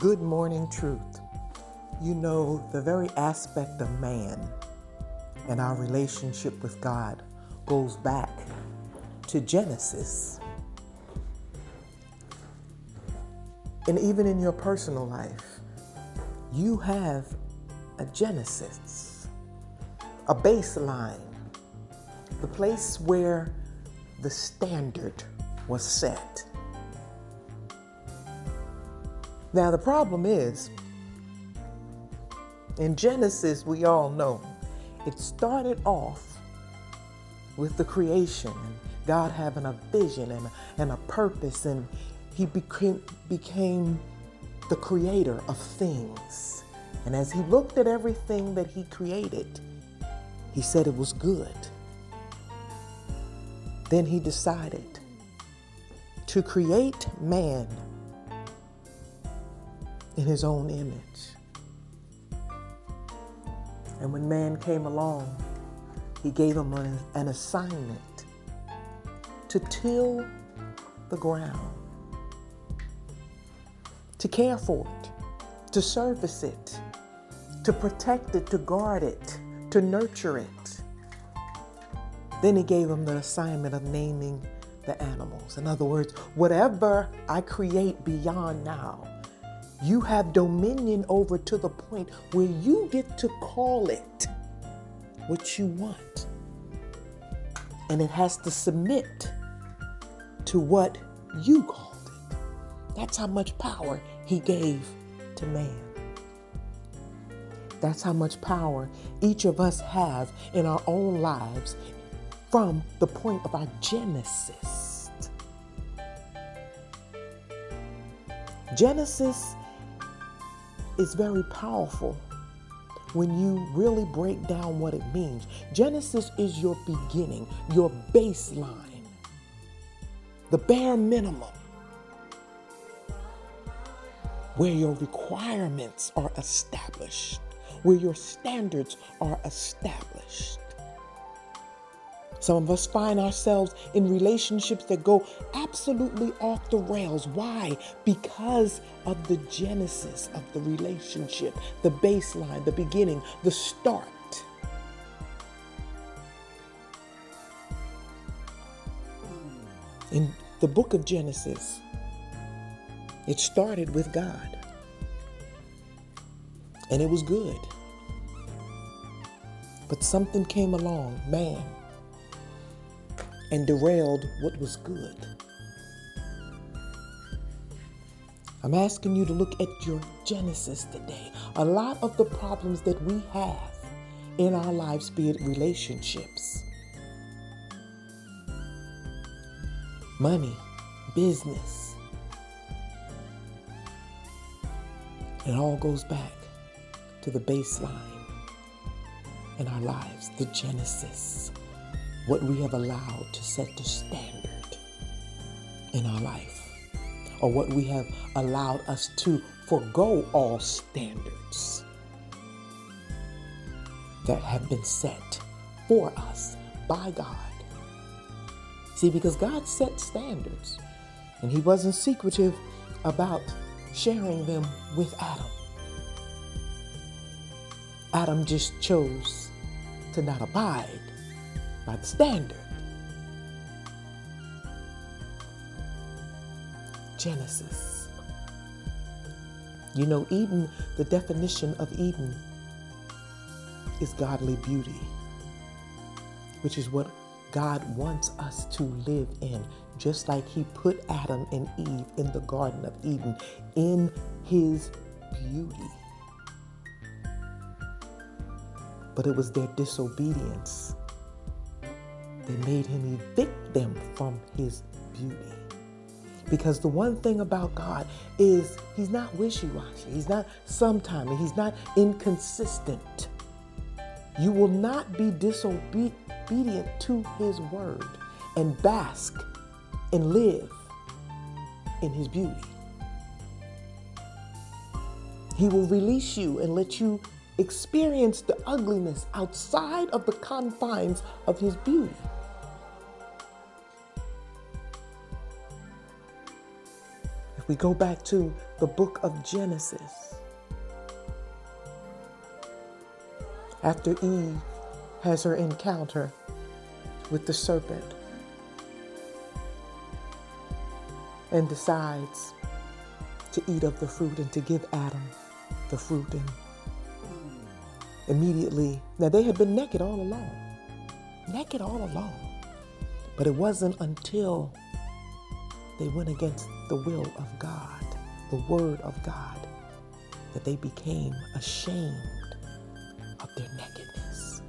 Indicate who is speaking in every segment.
Speaker 1: Good morning, truth. You know, the very aspect of man and our relationship with God goes back to Genesis. And even in your personal life, you have a Genesis, a baseline, the place where the standard was set. Now, the problem is, in Genesis, we all know it started off with the creation and God having a vision and, and a purpose, and He became, became the creator of things. And as He looked at everything that He created, He said it was good. Then He decided to create man in his own image. And when man came along, he gave him an, assignment to till the ground, to care for it, to service it, to protect it, to guard it, to nurture it. Then he gave him the assignment of naming the animals. In other words, whatever I create beyond now, you have dominion over to the point where you get to call it what you want. And it has to submit to what you called it. That's how much power he gave to man. That's how much power each of us have in our own lives from the point of our Genesis. Genesis is very powerful when you really break down what it means. Genesis is your beginning, your baseline, the bare minimum, where your requirements are established, where your standards are established. Some of us find ourselves in relationships that go absolutely off the rails. Why? Because of the genesis of the relationship, the baseline, the beginning, the start. In the book of Genesis, it started with God, and it was good. But something came along, man and derailed what was good. I'm asking you to look at your Genesis today. A lot of the problems that we have in our lives, be it relationships, money, business, it all goes back to the baseline in our lives, the Genesis what we have allowed to set the standard in our life, or what we have allowed us to forego all standards that have been set for us by God. See, because God set standards, and He wasn't secretive about sharing them with Adam. Adam just chose to not abide by the standard. Genesis. You know, Eden, the definition of Eden is godly beauty, which is what God wants us to live in, just like He put Adam and Eve in the Garden of Eden in His beauty. But it was their disobedience they made him evict them from his beauty. Because the one thing about God is he's not wishy washy, he's not sometime, he's not inconsistent. You will not be disobedient to his word and bask and live in his beauty. He will release you and let you experience the ugliness outside of the confines of his beauty. We go back to the book of Genesis. After Eve has her encounter with the serpent and decides to eat of the fruit and to give Adam the fruit and immediately now they had been naked all along naked all along but it wasn't until they went against the will of God the word of God that they became ashamed of their nakedness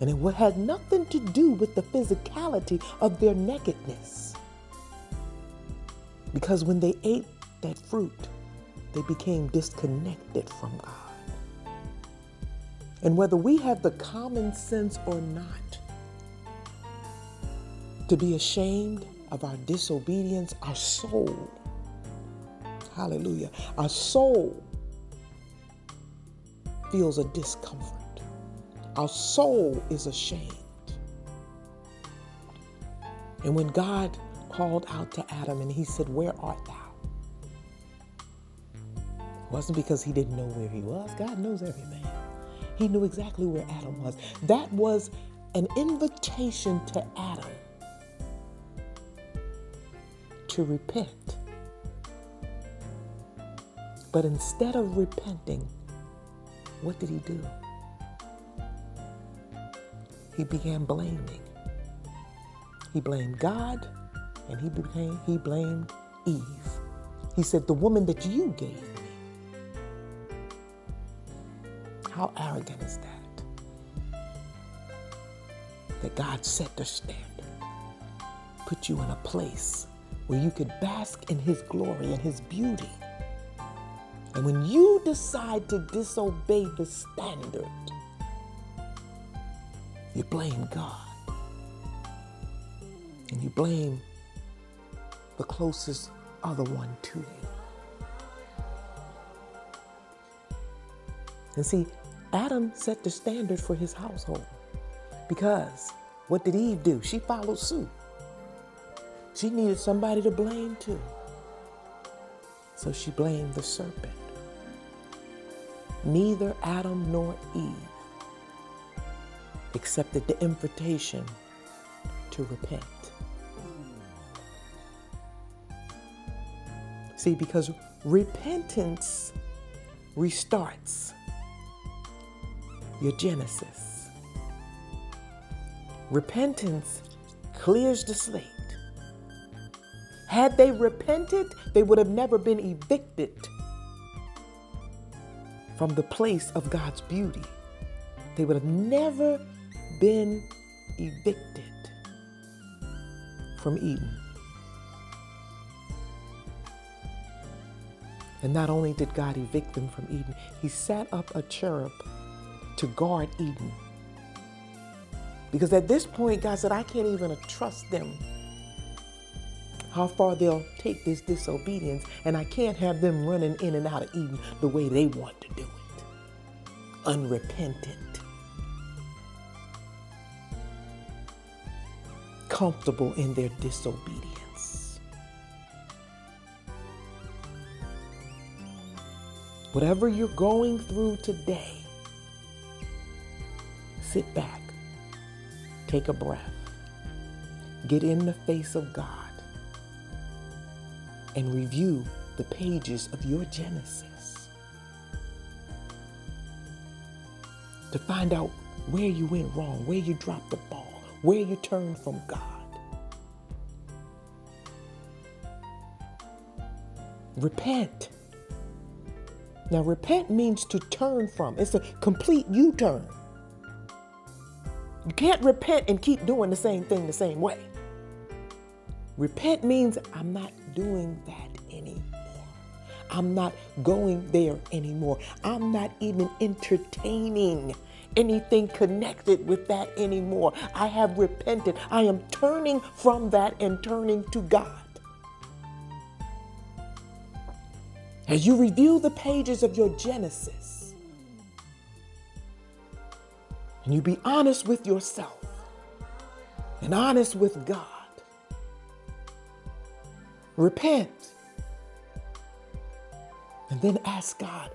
Speaker 1: and it had nothing to do with the physicality of their nakedness because when they ate that fruit, they became disconnected from God. And whether we have the common sense or not to be ashamed of our disobedience, our soul, hallelujah, our soul feels a discomfort. Our soul is ashamed. And when God called out to Adam and he said, Where art thou? It wasn't because he didn't know where he was. God knows everything. He knew exactly where Adam was. That was an invitation to Adam to repent. But instead of repenting, what did he do? He began blaming. He blamed God and he became he blamed Eve. He said, The woman that you gave me. How arrogant is that? That God set the standard, put you in a place where you could bask in his glory and his beauty. And when you decide to disobey the standard, you blame God. And you blame the closest other one to you. And see, Adam set the standard for his household because what did Eve do? She followed suit. She needed somebody to blame too. So she blamed the serpent. Neither Adam nor Eve accepted the invitation to repent. See, because repentance restarts your Genesis. Repentance clears the slate. Had they repented, they would have never been evicted from the place of God's beauty. They would have never been evicted from Eden. And not only did God evict them from Eden, He set up a cherub to guard Eden. Because at this point, God said, I can't even trust them how far they'll take this disobedience, and I can't have them running in and out of Eden the way they want to do it. Unrepentant, comfortable in their disobedience. Whatever you're going through today, sit back, take a breath, get in the face of God, and review the pages of your Genesis to find out where you went wrong, where you dropped the ball, where you turned from God. Repent now, repent means to turn from, it's a complete U turn. You can't repent and keep doing the same thing the same way. Repent means I'm not doing that anymore. I'm not going there anymore. I'm not even entertaining anything connected with that anymore. I have repented. I am turning from that and turning to God. As you review the pages of your Genesis, and you be honest with yourself and honest with God, repent And then ask God,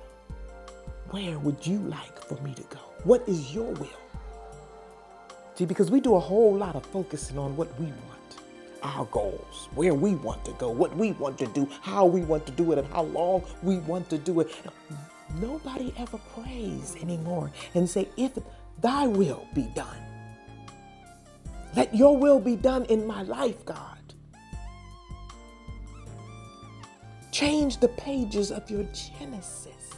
Speaker 1: where would you like for me to go? What is your will? See, because we do a whole lot of focusing on what we want, our goals, where we want to go, what we want to do, how we want to do it, and how long we want to do it. Nobody ever prays anymore and say, if thy will be done. Let your will be done in my life, God. Change the pages of your Genesis.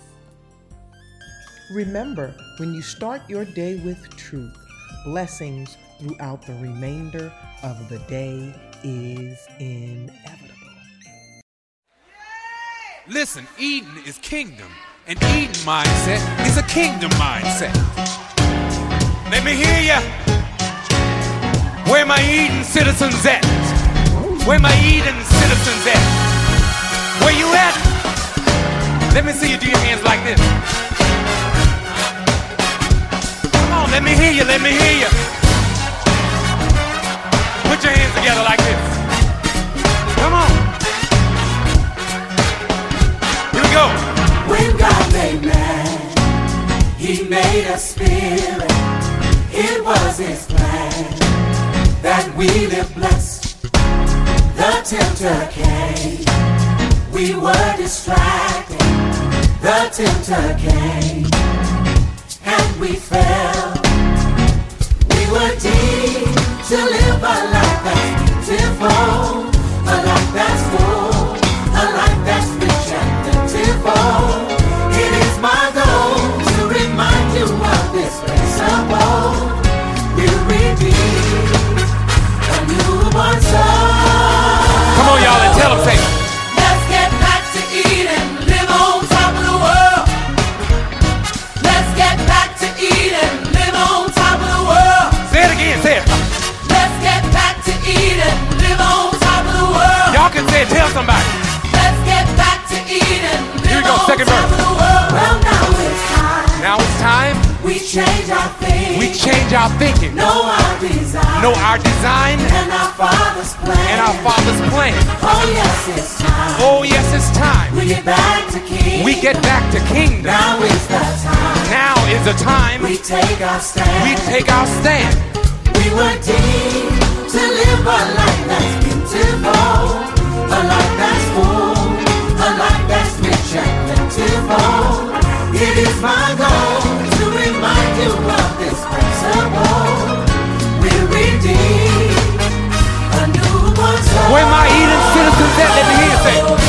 Speaker 1: Remember, when you start your day with truth, blessings throughout the remainder of the day is inevitable.
Speaker 2: Listen, Eden is kingdom. and Eden mindset is a kingdom mindset. Let me hear ya. Where my Eden citizens at? Where my Eden Let me see you do your hands like this. Come on, let me hear you, let me hear you. Put your hands together like this. Come on. Here we go.
Speaker 3: When God made man, He made a spirit. It was His plan that we live blessed. The tempter came. We were distracted. The tempter came. And we fell. We were deemed to live a life that's beautiful. Design and our Father's plan.
Speaker 2: and our Father's plan.
Speaker 3: Oh yes, it's time.
Speaker 2: Oh, yes, it's time.
Speaker 3: We get back to King.
Speaker 2: We get back to kingdom.
Speaker 3: Now is the time.
Speaker 2: Now is the time
Speaker 3: We take our stand.
Speaker 2: we take our stand.
Speaker 3: We were deemed to live a life that's beautiful, a life that's full, a life that's rich and plentiful. It is my goal to remind you of this principle. We're redeemed, a newborn soul.
Speaker 2: Where my Eden citizens at? Let me hear you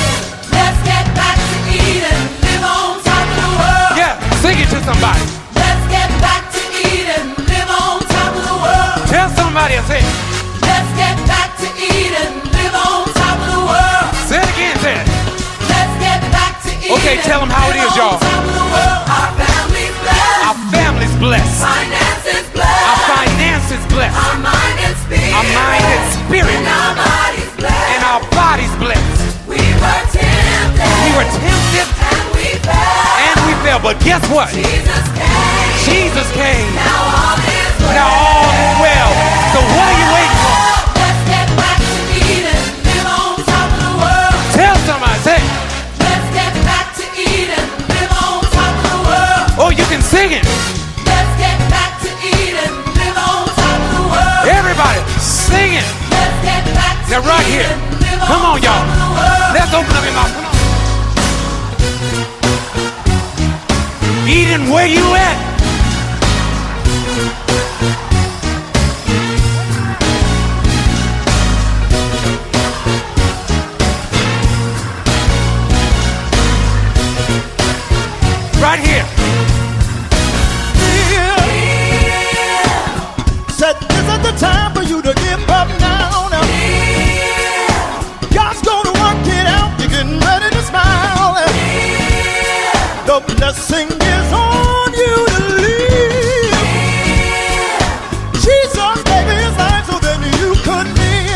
Speaker 2: guess what?
Speaker 3: Jesus
Speaker 4: could be